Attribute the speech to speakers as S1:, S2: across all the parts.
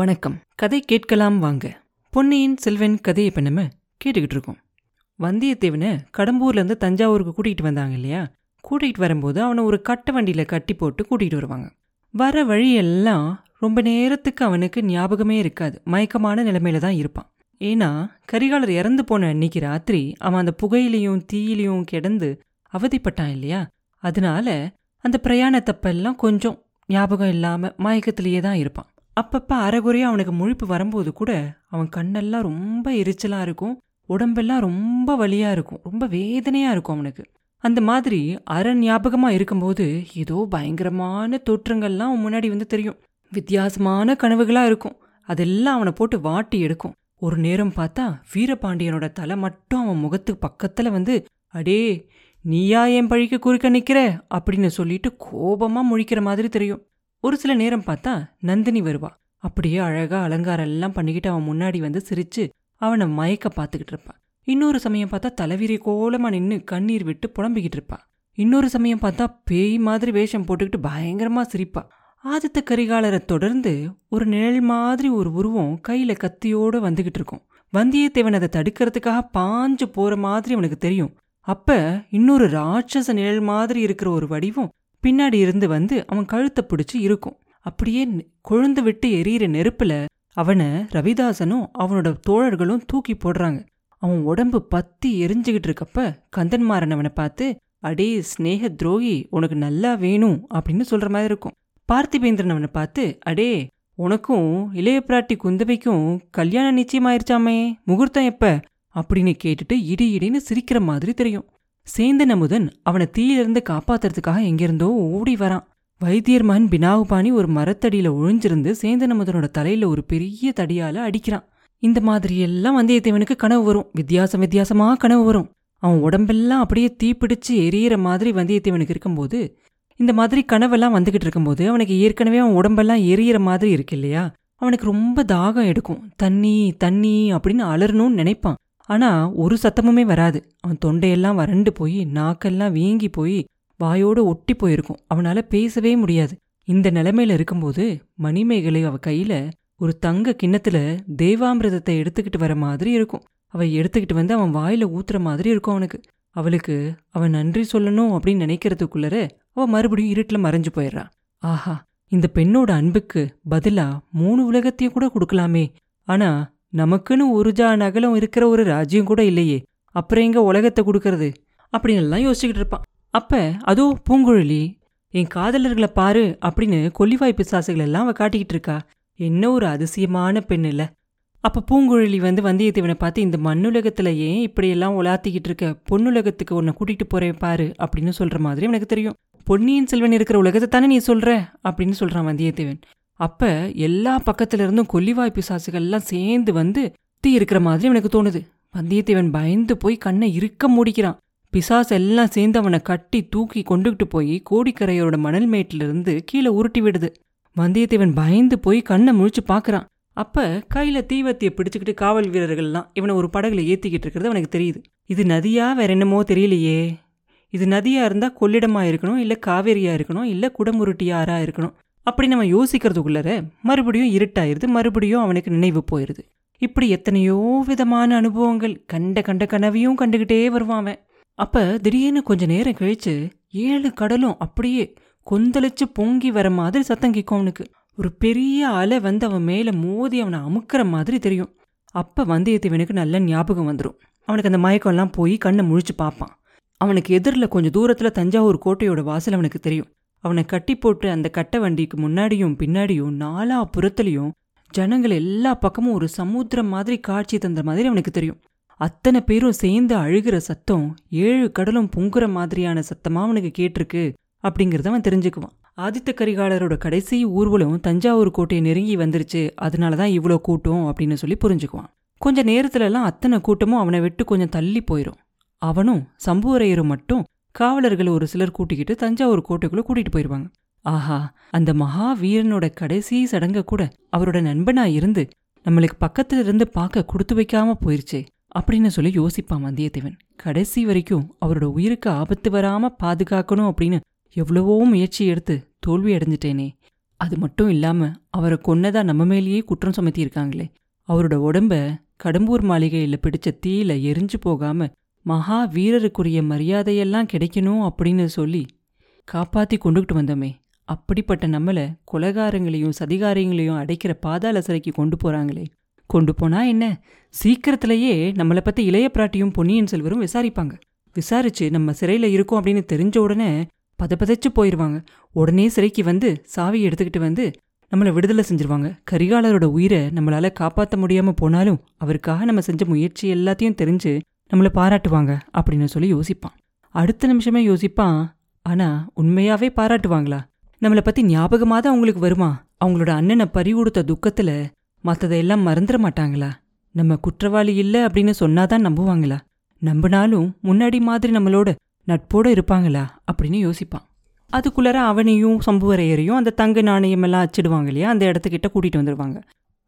S1: வணக்கம். கதை கேட்கலாம் வாங்க. பொன்னியின் செல்வன் கதையை இப்ப நம்ம கேட்டுக்கிட்டு இருக்கோம். வந்தியத்தேவனை கடம்பூர்லேருந்து தஞ்சாவூருக்கு கூட்டிகிட்டு வந்தாங்க இல்லையா? கூட்டிகிட்டு வரும்போது அவனை ஒரு கட்ட வண்டியில் கட்டி போட்டு கூட்டிகிட்டு வருவாங்க. வர வழியெல்லாம் ரொம்ப நேரத்துக்கு அவனுக்கு ஞாபகமே இருக்காது. மயக்கமான நிலைமையில தான் இருப்பான். ஏன்னா கரிகாலர் இறந்து போன அன்னைக்கு ராத்திரி அவன் அந்த புகையிலையும் தீயிலையும் கிடந்து அவதிப்பட்டான் இல்லையா? அதனால அந்த பிரயாணத்தப்பெல்லாம் கொஞ்சம் ஞாபகம் இல்லாம மயக்கத்திலேயே தான் இருப்பான். அப்பப்போ அரைகுறையா அவனுக்கு முழிப்பு வரும்போது கூட அவன் கண்ணெல்லாம் ரொம்ப எரிச்சலாக இருக்கும் உடம்பெல்லாம் ரொம்ப வலியாக இருக்கும் ரொம்ப வேதனையாக இருக்கும் அவனுக்கு. அந்த மாதிரி அரை ஞாபகமாக இருக்கும்போது ஏதோ பயங்கரமான தோற்றங்கள்லாம் அவன் முன்னாடி வந்து தெரியும். வித்தியாசமான கனவுகளாக இருக்கும். அதெல்லாம் அவனை போட்டு வாட்டி எடுக்கும். ஒரு நேரம் பார்த்தா வீரபாண்டியனோட தலை மட்டும் அவன் முகத்துக்கு பக்கத்தில் வந்து அடே நீயா என் பழிக்கு குறுக்க நிற்கிற அப்படின்னு சொல்லிட்டு கோபமாக முழிக்கிற மாதிரி தெரியும். ஒரு சில நேரம் பார்த்தா நந்தினி வருவா. அப்படியே அழகா அலங்காரம் எல்லாம் பண்ணிக்கிட்டு அவன் முன்னாடி வந்து சிரிச்சு அவனை மயக்க பார்த்துக்கிட்டு இருப்பான் இன்னொரு சமயம் பார்த்தா தலைவிரி கோலமா நின்னு கண்ணீர் விட்டு புலம்பிக்கிட்டு இருப்பா. இன்னொரு சமயம் பார்த்தா பேய் மாதிரி வேஷம் போட்டுக்கிட்டு பயங்கரமா சிரிப்பா. ஆதித்த கரிகாலரை தொடர்ந்து ஒரு நிழல் மாதிரி ஒரு உருவம் கையில கத்தியோட வந்துகிட்டு இருக்கும். வந்தியத்தேவன் அதை தடுக்கிறதுக்காக பாஞ்சு போற மாதிரி அவனுக்கு தெரியும். அப்ப இன்னொரு ராட்சச நிழல் மாதிரி இருக்கிற ஒரு வடிவம் பின்னாடி இருந்து வந்து அவன் கழுத்தை பிடிச்சி இருக்கும் அப்படியே கொழுந்து விட்டு எரியிற நெருப்புல அவனை ரவிதாசனும் அவனோட தோழர்களும் தூக்கி போடுறாங்க. அவன் உடம்பு பத்தி எரிஞ்சுகிட்டு இருக்கப்ப கந்தன்மாறன் அவனை பார்த்து அடே ஸ்னேக துரோகி உனக்கு நல்லா வேணும் அப்படின்னு சொல்ற மாதிரி இருக்கும். பார்த்திபேந்திரன் அவனை பார்த்து அடே உனக்கும் இளைய பிராட்டி குந்தவைக்கும் கல்யாணம் நிச்சயமாயிருச்சாமே முகூர்த்தம் எப்ப? அப்படின்னு கேட்டுட்டு இடி இடின்னு சிரிக்கிற மாதிரி தெரியும். சேந்தன் அமுதன் அவனை தீயிலிருந்து காப்பாத்துறதுக்காக எங்கிருந்தோ ஓடி வரான். வைத்தியர் மகன் பினாகுபாணி ஒரு மரத்தடியில ஒழிஞ்சிருந்து சேந்தன் அமுதனோட தலையில ஒரு பெரிய தடியால அடிக்கிறான். இந்த மாதிரி எல்லாம் வந்தியத்தேவனுக்கு கனவு வரும். வித்தியாசம் வித்தியாசமா கனவு வரும். அவன் உடம்பெல்லாம் அப்படியே தீப்பிடிச்சு எரியற மாதிரி வந்தியத்தேவனுக்கு இருக்கும்போது இந்த மாதிரி கனவெல்லாம் வந்துகிட்டு இருக்கும்போது அவனுக்கு ஏற்கனவே அவன் உடம்பெல்லாம் எரியிற மாதிரி இருக்கு இல்லையா? அவனுக்கு ரொம்ப தாகம் எடுக்கும். தண்ணி தண்ணி அப்படின்னு அலறணும்னு நினைப்பான். ஆனா ஒரு சத்தமுமே வராது. அவன் தொண்டையெல்லாம் வறண்டு போய் நாக்கெல்லாம் வீங்கி போய் வாயோட ஒட்டி போயிருக்கும். அவனால பேசவே முடியாது. இந்த நிலைமையில இருக்கும்போது மணிமேகலை அவ கையில ஒரு தங்க கிண்ணத்துல தேவாமிரதத்தை எடுத்துக்கிட்டு வர மாதிரி இருக்கும். அவ எடுத்துக்கிட்டு வந்து அவன் வாயில ஊத்துற மாதிரி இருக்கும் அவனுக்கு. அவளுக்கு அவன் நன்றி சொல்லணும் அப்படின்னு நினைக்கிறதுக்குள்ளர அவ மறுபடியும் இருட்டுல மறைஞ்சு போயிடுறா. ஆஹா இந்த பெண்ணோட அன்புக்கு பதிலா மூணு உலகத்தையும் கூட கொடுக்கலாமே. ஆனா நமக்குன்னு ஒரு ஜா நகலம் இருக்கிற ஒரு ராஜ்யம் கூட இல்லையே. அப்புறம் எங்க உலகத்தை கொடுக்கறது? அப்படின்னு எல்லாம் யோசிச்சுக்கிட்டு இருப்பான். அப்ப அதோ பூங்குழலி என் காதலர்களை பாரு அப்படின்னு கொல்லிவாய் பிசாசுகள் எல்லாம் அவ காட்டிக்கிட்டு இருக்கா. என்ன ஒரு அதிசயமான பெண் இல்ல அப்ப பூங்குழலி வந்து வந்தியத்தேவனை பார்த்து இந்த மண்ணுலகத்துல ஏன் இப்படியெல்லாம் உலாத்திக்கிட்டு இருக்க பொன்னுலகத்துக்கு உன்னை கூட்டிட்டு போறேன் பாரு அப்படின்னு சொல்ற மாதிரி எனக்கு தெரியும். பொன்னியின் செல்வன் இருக்கிற உலகத்தை தானே நீ சொல்ற அப்படின்னு சொல்றான் வந்தியத்தேவன். அப்ப எல்லா பக்கத்துல இருந்தும் கொல்லிவாய் பிசாசுகள்லாம் சேர்ந்து வந்து தீ இருக்கிற மாதிரி எனக்கு தோணுது. வந்தியத்தேவன் பயந்து போய் கண்ணை இறுக்க மூடிக்கிறான். பிசாசு எல்லாம் சேர்ந்து அவனை கட்டி தூக்கி கொண்டுகிட்டு போய் கோடிக்கரையோட மணல் மேட்டிலிருந்து கீழே உருட்டி விடுது. வந்தியத்தேவன் பயந்து போய் கண்ணை முழிச்சு பார்க்கறான். அப்ப கையில தீவத்தியை பிடிச்சுக்கிட்டு காவல் வீரர்கள்லாம் இவனை ஒரு படகுல ஏத்திக்கிட்டு இருக்கிறது அவனுக்கு தெரியுது. இது நதியா வேற என்னமோ தெரியலையே. இது நதியா இருந்தா கொள்ளிடமா இருக்கணும் இல்ல காவேரியா இருக்கணும் இல்ல குடமுருட்டி இருக்கணும். அப்படி நம்ம யோசிக்கிறதுக்குள்ளர மறுபடியும் இருட்டாயிருது மறுபடியும் அவனுக்கு நினைவு போயிருது. இப்படி எத்தனையோ விதமான அனுபவங்கள் கண்ட கண்ட கனவையும் கண்டுகிட்டே வருவான் அவன். அப்போ திடீர்னு கொஞ்ச நேரம் கழிச்சு ஏழு கடலும் அப்படியே கொந்தளிச்சு பொங்கி வர மாதிரி சத்தம் கேட்கும் அவனுக்கு. ஒரு பெரிய அலை வந்து அவன் மேலே மோதி அவனை அமுக்கிற மாதிரி தெரியும். அப்போ வந்தியத்தேவனுக்கு நல்ல ஞாபகம் வந்துடும் அவனுக்கு அந்த மயக்கம்லாம் போய் கண்ணை முழிச்சு பார்ப்பான். அவனுக்கு எதிரில் கொஞ்சம் தூரத்தில் தஞ்சாவூர் கோட்டையோட வாசல் அவனுக்கு தெரியும். அவனை கட்டி போட்டு அந்த கட்டை வண்டிக்கு முன்னாடியும் பின்னாடியும் நாலா புறத்துலையும் ஜனங்கள் எல்லா பக்கமும் ஒரு சமுத்திரம் மாதிரி காட்சி தந்த மாதிரி அவனுக்கு தெரியும். அத்தனை பேரும் சேர்ந்து அழுகிற சத்தம் ஏழு கடலும் பொங்குற மாதிரியான சத்தமா அவனுக்கு கேட்டிருக்கு அப்படிங்கறத அவன் தெரிஞ்சுக்குவான். ஆதித்த கரிகாலரோட கடைசி ஊர்வலம் தஞ்சாவூர் கோட்டையை நெருங்கி வந்துருச்சு அதனால தான் இவ்வளோ கூட்டம் அப்படின்னு சொல்லி புரிஞ்சுக்குவான். கொஞ்ச நேரத்துலலாம் அத்தனை கூட்டமும் அவனை விட்டு கொஞ்சம் தள்ளி போயிரும். அவனும் சம்புவரையரும் மட்டும் காவலர்கள் ஒரு சிலர் கூட்டிக்கிட்டு தஞ்சாவூர் கோட்டைக்குள்ளே கூட்டிட்டு போயிருவாங்க. ஆஹா அந்த மகா வீரனோட கடைசி சடங்க கூட அவரோட நண்பனா இருந்து நம்மளுக்கு பக்கத்துல இருந்து பார்க்க கொடுத்து வைக்காம போயிருச்சே அப்படின்னு சொல்லி யோசிப்பான் வந்தியத்தேவன். கடைசி வரைக்கும் அவரோட உயிருக்கு ஆபத்து வராம பாதுகாக்கணும் அப்படின்னு எவ்வளவோ முயற்சி எடுத்து தோல்வி அடைஞ்சிட்டேனே. அது மட்டும் இல்லாம அவரை கொன்னதா நம்ம மேலேயே குற்றம் சுமத்தியிருக்காங்களே. அவரோட உடம்ப கடம்பூர் மாளிகையில பிடிச்ச தீயில எரிஞ்சு போகாம மகா வீரருக்குரிய மரியாதையெல்லாம் கிடைக்கணும் அப்படின்னு சொல்லி காப்பாத்தி கொண்டுகிட்டு வந்தோமே. அப்படிப்பட்ட நம்மள கொலகாரங்களையும் சதிகாரங்களையும் அடைக்கிற பாதாள சிறைக்கு கொண்டு போறாங்களே. கொண்டு போனா என்ன? சீக்கிரத்திலேயே நம்மளை பத்தி இளைய பிராட்டியும் பொன்னியின் செல்வரும் விசாரிப்பாங்க. விசாரிச்சு நம்ம சிறையில இருக்கோம் அப்படின்னு தெரிஞ்ச உடனே பதப்பதைச்சு போயிடுவாங்க உடனே சிறைக்கு வந்து சாவியை எடுத்துக்கிட்டு வந்து நம்மளை விடுதலை செஞ்சிருவாங்க. கரிகாலரோட உயிரை நம்மளால காப்பாற்ற முடியாம போனாலும் அவருக்காக நம்ம செஞ்ச முயற்சி எல்லாத்தையும் தெரிஞ்சு நம்மளை பாராட்டுவாங்க அப்படின்னு சொல்லி யோசிப்பான். அடுத்த நிமிஷமே யோசிப்பான் ஆனா உண்மையாவே பாராட்டுவாங்களா? நம்மளை பத்தி ஞாபகமாக தான் அவங்களுக்கு வருமா? அவங்களோட அண்ணனை பறி கொடுத்த துக்கத்துல மத்ததையெல்லாம் மறந்துட மாட்டாங்களா? நம்ம குற்றவாளி இல்ல அப்படின்னு சொன்னாதான் நம்புவாங்களா? நம்பினாலும் முன்னாடி மாதிரி நம்மளோட நட்போட இருப்பாங்களா? அப்படின்னு யோசிப்பான். அதுக்குள்ளார அவனையும் சம்புவரையரையும் அந்த தங்க நாணயம் எல்லாம் அச்சிடுவாங்க இல்லையா? அந்த இடத்துக்கிட்ட கூட்டிட்டு வந்துடுவாங்க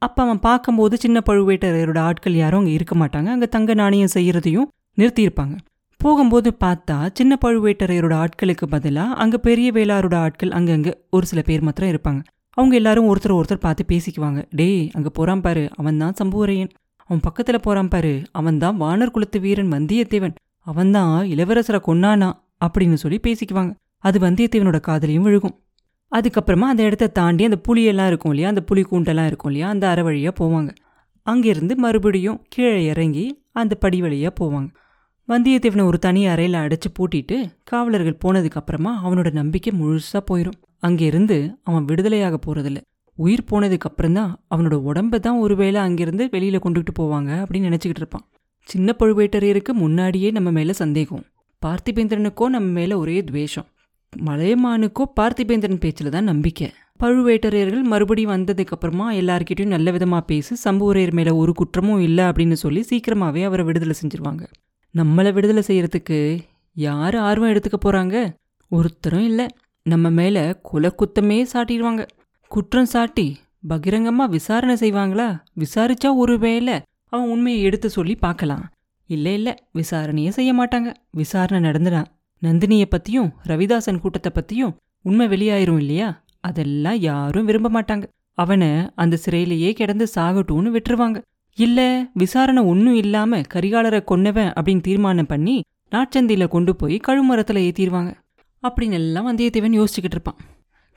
S1: அப்ப அவன் பார்க்கும்போது சின்ன பழுவேட்டரையரோட ஆட்கள் யாரும் அங்கே இருக்க மாட்டாங்க. அங்கே தங்க நாணயம் செய்யறதையும் நிறுத்தியிருப்பாங்க. போகும்போது பார்த்தா சின்ன பழுவேட்டரையரோட ஆட்களுக்கு பதிலாக அங்கே பெரிய வேளாரோட ஆட்கள் அங்கங்கே ஒரு சில பேர் மாத்திரம் இருப்பாங்க. அவங்க எல்லாரும் ஒருத்தர் ஒருத்தர் பார்த்து பேசிக்குவாங்க. டேய் அங்கே போறான் பாரு. அவன் தான் சம்புவரையன். அவன் பக்கத்தில் போறான் பாரு. அவன் தான் வானர் குலத்து வீரன் வந்தியத்தேவன். அவன்தான் இளவரசரை கொன்னானா? அப்படின்னு சொல்லி பேசிக்குவாங்க. அது வந்தியத்தேவனோட காதலையும் விழுகும். அதுக்கப்புறமா அந்த இடத்த தாண்டி அந்த புலியெல்லாம் இருக்கும் இல்லையா? அந்த புலி கூண்டெல்லாம் இருக்கும் இல்லையா? அந்த அரை வழியாக போவாங்க. அங்கேருந்து மறுபடியும் கீழே இறங்கி அந்த படி வழியாக போவாங்க. வந்தியத்தேவனை ஒரு தனி அறையில் அடைச்சு பூட்டிட்டு காவலர்கள் போனதுக்கப்புறமா அவனோட நம்பிக்கை முழுசாக போயிடும் அங்கேருந்து அவன் விடுதலையாக போகிறதில்ல உயிர் போனதுக்கப்புறம் தான் அவனோட உடம்ப தான் ஒருவேளை அங்கேருந்து வெளியில் கொண்டுகிட்டு போவாங்க அப்படின்னு நினச்சிக்கிட்டு இருப்பான். சின்ன பழுவேட்டரையருக்கு முன்னாடியே நம்ம மேலே சந்தேகம். பார்த்திபேந்திரனுக்கோ நம்ம மேலே ஒரே துவேஷம். மலையமானுக்கோ பார்த்திபேந்திரன் பேச்சில் தான் நம்பிக்கை. பழுவேட்டரையர்கள் மறுபடியும் வந்ததுக்கப்புறமா எல்லார்கிட்டையும் நல்ல விதமாக பேசி சம்புவரையர் மேலே ஒரு குற்றமும் இல்லை அப்படின்னு சொல்லி சீக்கிரமாகவே அவரை விடுதலை செஞ்சிருவாங்க. நம்மளை விடுதலை செய்கிறதுக்கு யார் ஆர்வம் எடுத்துக்க போகிறாங்க ஒருத்தரும் இல்லை. நம்ம மேலே குல குத்தமே சாட்டிடுவாங்க குற்றம் சாட்டி பகிரங்கமாக விசாரணை செய்வாங்களா? விசாரிச்சா ஒரு வேலை. அவன் உண்மையை எடுத்து சொல்லி பார்க்கலாம். இல்லை இல்லை. விசாரணையே செய்ய மாட்டாங்க. விசாரணை நடந்துடான் நந்தினிய பத்தியும் ரவிதாசன் கூட்டத்தை பத்தியும் உண்மை வெளியாயிரும் இல்லையா? அதெல்லாம் யாரும் விரும்ப மாட்டாங்க. அவனை அந்த சிறையிலேயே கிடந்து சாகட்டும்னு விட்டுருவாங்க. இல்ல விசாரணை ஒன்றும் இல்லாம கரிகாலரை கொன்னவன் அப்படின்னு தீர்மானம் பண்ணி நாட்சந்தியில கொண்டு போய் கழுமரத்துல ஏத்திடுவாங்க அப்படின்னு எல்லாம் வந்தியத்தேவன் யோசிச்சுக்கிட்டு இருப்பான்.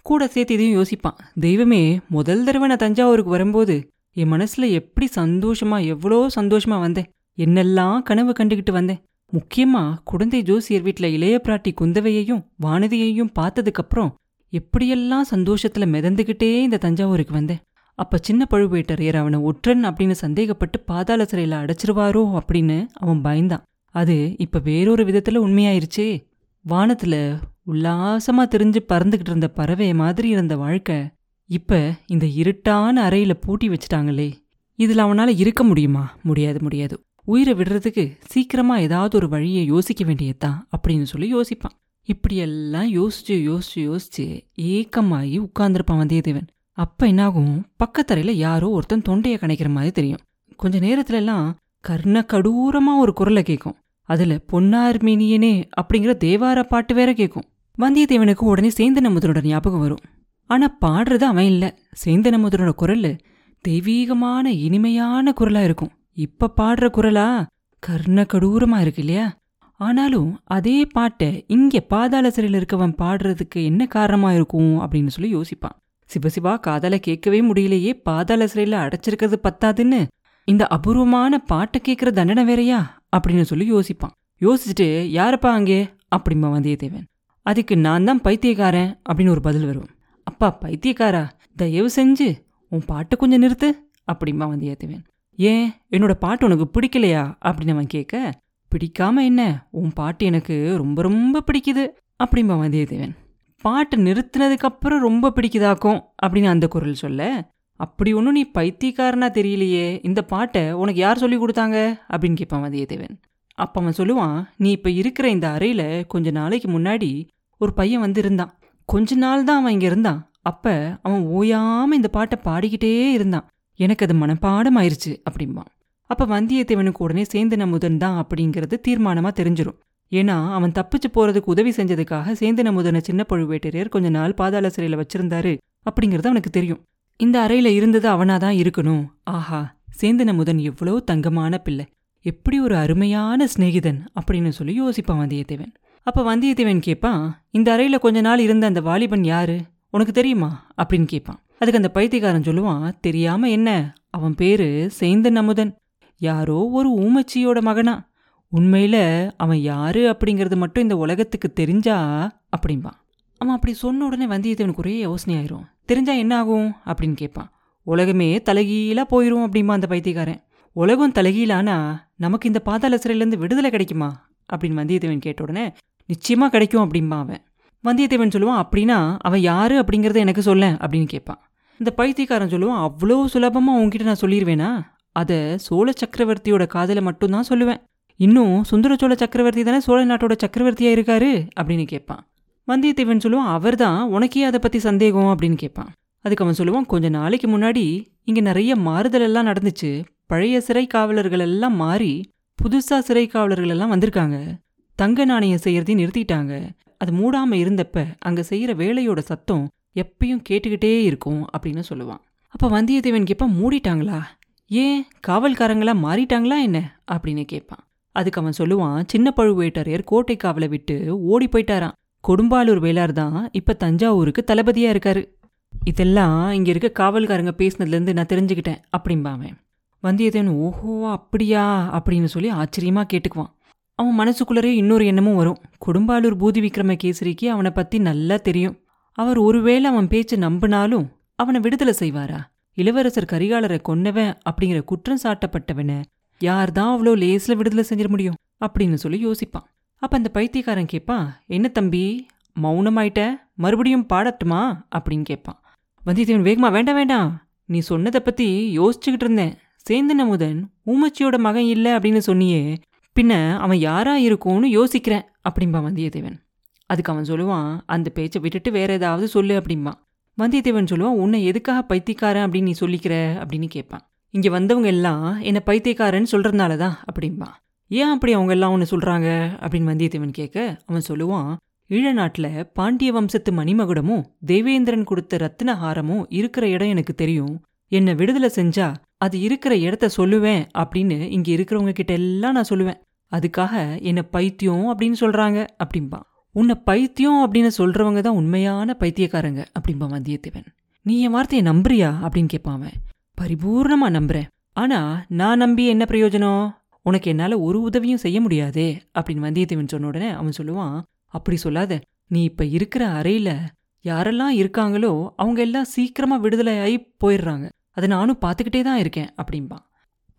S1: கூட சேர்த்து இதையும் யோசிப்பான். தெய்வமே முதல் தடவை நான் தஞ்சாவூருக்கு வரும்போது என் மனசுல எப்படி சந்தோஷமா எவ்வளோ சந்தோஷமா வந்தேன். என்னெல்லாம் கனவு கண்டுகிட்டு வந்தேன். முக்கியமா குழந்தை ஜோசியர் வீட்ல இளைய பிராட்டி குந்தவையையும் வானதியையும் பார்த்ததுக்கப்புறம் எப்படியெல்லாம் சந்தோஷத்துல மிதந்துகிட்டே இந்த தஞ்சாவூருக்கு வந்தேன். அப்ப சின்ன பழுவேட்டரையர் அவனை ஒற்றன் அப்படின்னு சந்தேகப்பட்டு பாதாள சிறையில அடைச்சிருவாரோ அப்படின்னு அவன் பயந்தான். அது இப்ப வேறொரு விதத்துல உண்மையாயிருச்சே. வானத்துல உல்லாசமா தெரிஞ்சு பறந்துகிட்டு இருந்த பறவை மாதிரி இருந்த வாழ்க்கை இப்ப இந்த இருட்டான அறையில பூட்டி வச்சிட்டாங்களே. இதுல அவனால இருக்க முடியுமா? முடியாது முடியாது. உயிரை விடுறதுக்கு சீக்கிரமா ஏதாவது ஒரு வழியை யோசிக்க வேண்டியதுதான் அப்படின்னு சொல்லி யோசிப்பான். இப்படியெல்லாம் யோசிச்சு யோசிச்சு யோசிச்சு ஏக்கமாகி உட்கார்ந்துருப்பான் வந்தியத்தேவன். அப்ப என்னாகும்? பக்கத்தரையில யாரோ ஒருத்தன் தொண்டையை கணைக்கிற மாதிரி தெரியும். கொஞ்ச நேரத்துல எல்லாம் கர்ண கடூரமா ஒரு குரலை கேட்கும் அதுல பொன்னார் மீனியனே அப்படிங்கிற தேவார பாட்டு வேற கேட்கும் வந்தியத்தேவனுக்கு உடனே சேந்தன முதனோட ஞாபகம் வரும். ஆனா பாடுறது அவன் இல்ல. சேந்தன முதனோட குரல் தெய்வீகமான இனிமையான குரலா இருக்கும். இப்ப பாடுற குரலா கர்ண கடூரமா இருக்கு இல்லையா? ஆனாலும் அதே பாட்டை இங்க பாதாள சிறையில் இருக்கவன் பாடுறதுக்கு என்ன காரணமா இருக்கும் அப்படின்னு சொல்லி யோசிப்பான். சிவசிவா காதால கேட்கவே முடியலையே பாதாள சிறையில அடைச்சிருக்கிறது பத்தாதுன்னு. இந்த அபூர்வமான பாட்டை கேட்கற தண்டனை வேறையா? அப்படின்னு சொல்லி யோசிப்பான். யோசிச்சுட்டு யாரப்பா அங்கே? அப்படிம்பா வந்தியத்தேவன். அதுக்கு நான் தான் பைத்தியக்காரன் அப்படின்னு ஒரு பதில் வரும். அப்பா பைத்தியக்காரா? தயவு செஞ்சு உன் பாட்டை கொஞ்சம் நிறுத்து அப்படிம்பா வந்தியத்தேவன். ஏன் என்னோட பாட்டு உனக்கு பிடிக்கலையா? அப்படின்னு அவன் கேட்க பிடிக்காம என்ன? உன் பாட்டு எனக்கு ரொம்ப ரொம்ப பிடிக்குது அப்படிம்பா வந்தியத்தேவன் பாட்டு நிறுத்தினதுக்கப்புறம் ரொம்ப பிடிக்குதாக்கும் அப்படின்னு அந்த குரல் சொல்ல அப்படி ஒன்றும் நீ பைத்தியக்காரனா தெரியலையே இந்த பாட்டை உனக்கு யார் சொல்லி கொடுத்தாங்க? அப்படின்னு கேட்பான் வந்தியத்தேவன் அப்போ அவன் சொல்லுவான் நீ இப்போ இருக்கிற இந்த அறையில் கொஞ்ச நாளைக்கு முன்னாடி ஒரு பையன் வந்து இருந்தான் கொஞ்ச நாள் தான் அவன் இங்கே இருந்தான். அப்போ அவன் ஓயாமல் இந்த பாட்டை பாடிக்கிட்டே இருந்தான். எனக்கு அது மனப்பாடம் ஆயிருச்சு அப்படிம்பான் அப்போ வந்தியத்தேவனுக்கு உடனே சேந்தன அமுதன் தான் அப்படிங்கிறது தீர்மானமாக தெரிஞ்சிரும். ஏன்னா அவன் தப்பிச்சு போறதுக்கு உதவி செஞ்சதுக்காக சேந்தன முதன சின்ன பழுவேட்டரையர் கொஞ்ச நாள் பாதாள சிறையில் வச்சிருந்தாரு அப்படிங்கிறது அவனுக்கு தெரியும். இந்த அறையில இருந்தது அவனாதான் இருக்கணும். ஆஹா சேந்தன அமுதன் எவ்வளோ தங்கமான பிள்ளை. எப்படி ஒரு அருமையான சிநேகிதன் அப்படின்னு சொல்லி யோசிப்பான் வந்தியத்தேவன். அப்ப வந்தியத்தேவன் கேட்பான் இந்த அறையில கொஞ்ச நாள் இருந்த அந்த வாலிபன் யாரு? உனக்கு தெரியுமா? அப்படின்னு கேட்பான் அதுக்கு அந்த பைத்தியக்காரன் சொல்லுவான் தெரியாம என்ன? அவன் பேரு சேந்தன் அமுதன். யாரோ ஒரு ஊமச்சியோட மகனா. உண்மையில அவன் யாரு அப்படிங்கிறது மட்டும் இந்த உலகத்துக்கு தெரிஞ்சா அப்படிம்பான். அவன் அப்படி சொன்ன உடனே வந்தியத்தேவனுக்கு ஒரே யோசனை ஆயிரும் தெரிஞ்சா என்ன ஆகும்? அப்படின்னு கேட்பான். உலகமே தலைகீழா போயிரும் அப்படிம்பா அந்த பைத்தியக்காரன். உலகம் தலைகீழானா நமக்கு இந்த பாதாள சிறையிலேருந்து விடுதலை கிடைக்குமா? அப்படின்னு வந்தியத்தேவன் கேட்ட உடனே நிச்சயமா கிடைக்கும் அப்படிம்பா அவன். வந்தியத்தேவன் சொல்லுவான் அப்படின்னா அவன் யாரு அப்படிங்கறத எனக்கு சொல்ல அப்படின்னு கேட்பான். இந்த பைத்தியக்காரன் சொல்லுவான் அவ்வளோ சுலபமாக உன்கிட்ட நான் சொல்லிடுவேனா அதை சோழ சக்கரவர்த்தியோட காதல மட்டும்தான் சொல்லுவேன். இன்னும் சுந்தர சோழ சக்கரவர்த்தி தானே சோழ நாட்டோட சக்கரவர்த்தியாக இருக்காரு? அப்படின்னு கேட்பான். வந்தியத்தேவன் சொல்லுவான் அவர்தான் உனக்கே அதை பற்றி சந்தேகம்? அப்படின்னு கேட்பான். அதுக்கு அவன் சொல்லுவான் கொஞ்ச நாளைக்கு முன்னாடி இங்கே நிறைய மாறுதல் எல்லாம் நடந்துச்சு. பழைய சிறை காவலர்கள் எல்லாம் மாறி புதுசாக சிறை காவலர்கள் எல்லாம் வந்திருக்காங்க. தங்க நாணயம் செய்யறதையும் நிறுத்திட்டாங்க. அது மூடாமல் இருந்தப்ப அங்கே செய்யற வேலையோட சத்தம் எப்பயும் கேட்டுக்கிட்டே இருக்கும் அப்படின்னு சொல்லுவான். அப்போ வந்தியத்தேவன் கேட்பான் மூடிட்டாங்களா? ஏன்? காவல்காரங்களா மாறிட்டாங்களா என்ன? அப்படின்னு கேட்பான். அதுக்கு அவன் சொல்லுவான் சின்ன பழுவேட்டரையர் கோட்டை காவலை விட்டு ஓடி போயிட்டாராம். கொடும்பாலூர் வேளார் தான் இப்போ தஞ்சாவூருக்கு தளபதியா இருக்காரு. இதெல்லாம் இங்கே இருக்க காவல்காரங்க பேசினதுலேருந்து நான் தெரிஞ்சுக்கிட்டேன் அப்படிம்பா அவன். வந்தியத்தேவன் ஓஹோ அப்படியா? அப்படின்னு சொல்லி ஆச்சரியமாக கேட்டுக்குவான். அவன் மனசுக்குள்ளரே இன்னொரு எண்ணமும் வரும். கொடும்பாலூர் பூதி விக்ரம கேசரிக்கு அவனை பற்றி நல்லா தெரியும். அவர் ஒருவேளை அவன் பேச்சை நம்பினாலும் அவனை விடுதலை செய்வாரா? இளவரசர் கரிகாலரை கொன்னவன் அப்படிங்கிற குற்றம் சாட்டப்பட்டவனை யார் தான் அவ்வளோ லேஸில் விடுதலை செஞ்சிட முடியும்? அப்படின்னு சொல்லி யோசிப்பான். அப்ப அந்த பைத்தியக்காரன் கேட்பான் என்ன தம்பி மௌனமாயிட்ட? மறுபடியும் பாடட்டுமா? அப்படின்னு கேட்பான் வந்தியத்தேவன் வேகமா வேண்டாம் வேண்டாம். நீ சொன்னதை பத்தி யோசிச்சுக்கிட்டு இருந்தேன். சேந்தன் அமுதன் ஊமச்சியோட மகன் இல்லை அப்படின்னு சொன்னியே பின்ன அவன் யாரா இருக்கும்னு யோசிக்கிறேன் அப்படிம்பா வந்தியத்தேவன். அதுக்கு அவன் சொல்லுவான் அந்த பேச்சை விட்டுட்டு வேற ஏதாவது சொல்லு அப்படிம்பான் வந்தியத்தேவன் சொல்லுவான் உன்னை எதுக்காக பைத்தியக்காரன் அப்படின்னு நீ சொல்லிக்கிற? அப்படின்னு கேட்பான். இங்கே வந்தவங்க எல்லாம் என்னை பைத்தியக்காரன்னு சொல்கிறதுனால தான் அப்படிம்பான் ஏன் அப்படி அவங்க எல்லாம் ஒன்று சொல்கிறாங்க அப்படின்னு வந்தியத்தேவன் கேட்க அவன் சொல்லுவான் ஈழ நாட்டில் பாண்டிய வம்சத்து மணிமகுடமும் தேவேந்திரன் கொடுத்த ரத்தின ஹாரமும் இருக்கிற இடம் எனக்கு தெரியும். என்னை விடுதலை செஞ்சா அது இருக்கிற இடத்த சொல்லுவேன் அப்படின்னு இங்கே இருக்கிறவங்க கிட்ட எல்லாம் நான் சொல்லுவேன். அதுக்காக என்னை பைத்தியம் அப்படின்னு சொல்கிறாங்க அப்படிம்பான் உன்னை பைத்தியம் அப்படின்னு சொல்றவங்க தான் உண்மையான பைத்தியக்காரங்க அப்படிம்பா வந்தியத்தேவன் நீ என் வார்த்தையை நம்புறியா? அப்படின்னு கேட்பான் அவன். பரிபூர்ணமா நம்புறேன். ஆனா நான் நம்பி என்ன பிரயோஜனம்? உனக்கு என்னால ஒரு உதவியும் செய்ய முடியாதே அப்படின்னு வந்தியத்தேவன் சொன்ன உடனே அவன் சொல்லுவான் அப்படி சொல்லாத. நீ இப்ப இருக்கிற அறையில யாரெல்லாம் இருக்காங்களோ அவங்க எல்லாம் சீக்கிரமா விடுதலையாகி போயிடுறாங்க. அதை நானும் பார்த்துக்கிட்டே தான் இருக்கேன் அப்படிம்பான்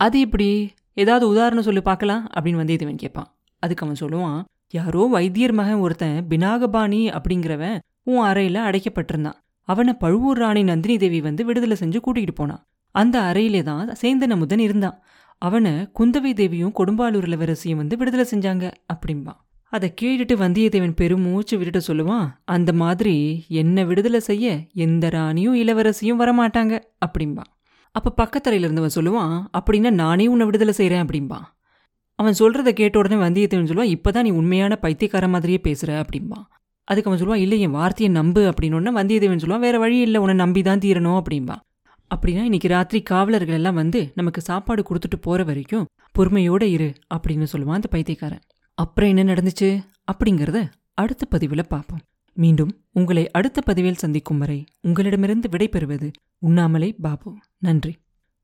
S1: அது இப்படி ஏதாவது உதாரணம் சொல்லி பார்க்கலாம் அப்படின்னு வந்தியத்தேவன் கேட்பான் அதுக்கு அவன் சொல்லுவான் யாரோ வைத்தியர் மகன் ஒருத்தன் பினாகபாணி அப்படிங்கிறவன் உன் அறையில அடைக்கப்பட்டிருந்தான். அவனை பழுவூர் ராணி நந்தினி தேவி வந்து விடுதலை செஞ்சு கூட்டிகிட்டு போனான். அந்த அறையிலே தான் சேந்தன் அமுதன் இருந்தான். அவனை குந்தவை தேவியும் கொடும்பாலூர் இளவரசியும் வந்து விடுதலை செஞ்சாங்க அப்படிம்பான். அதை கேட்டுட்டு வந்தியத்தேவன் பெருமூச்சு விட்டுட்டு சொல்லுவான் அந்த மாதிரி என்ன விடுதலை செய்ய எந்த ராணியும் இளவரசியும் வரமாட்டாங்க அப்படிம்பான். அப்போ பக்கத்தரையில இருந்தவன் சொல்லுவான் அப்படின்னா நானே உன்னை விடுதலை செய்கிறேன் அப்படிம்பான். அவன் சொல்கிறத கேட்ட உடனே வந்தியத்தேவன் சொல்லுவான் இப்போ தான் நீ உண்மையான பைத்தியக்கார மாதிரியே பேசுகிற அப்படிம்பான் அதுக்கு அவன் சொல்லுவான் இல்லை என் வார்த்தையை நம்பு அப்படின்னோடனே வந்தியத்தேவன் சொல்லுவான் வேறு வழி இல்லை உன்னை நம்பி தான் தீரணும் அப்படிம்பான் அப்படின்னா இன்னைக்கு ராத்திரி காவலர்கள் எல்லாம் வந்து நமக்கு சாப்பாடு கொடுத்துட்டு போகிற வரைக்கும் பொறுமையோட இரு அப்படின்னு சொல்லுவான் அந்த பைத்தியக்காரன். அப்புறம் என்ன நடந்துச்சு? அப்படிங்கிறத அடுத்த பதிவில் பார்ப்போம். மீண்டும் உங்களை அடுத்த பதிவில் சந்திக்கும் வரை உங்களிடமிருந்து விடைபெறுவது உண்ணாமலே பாபு. நன்றி.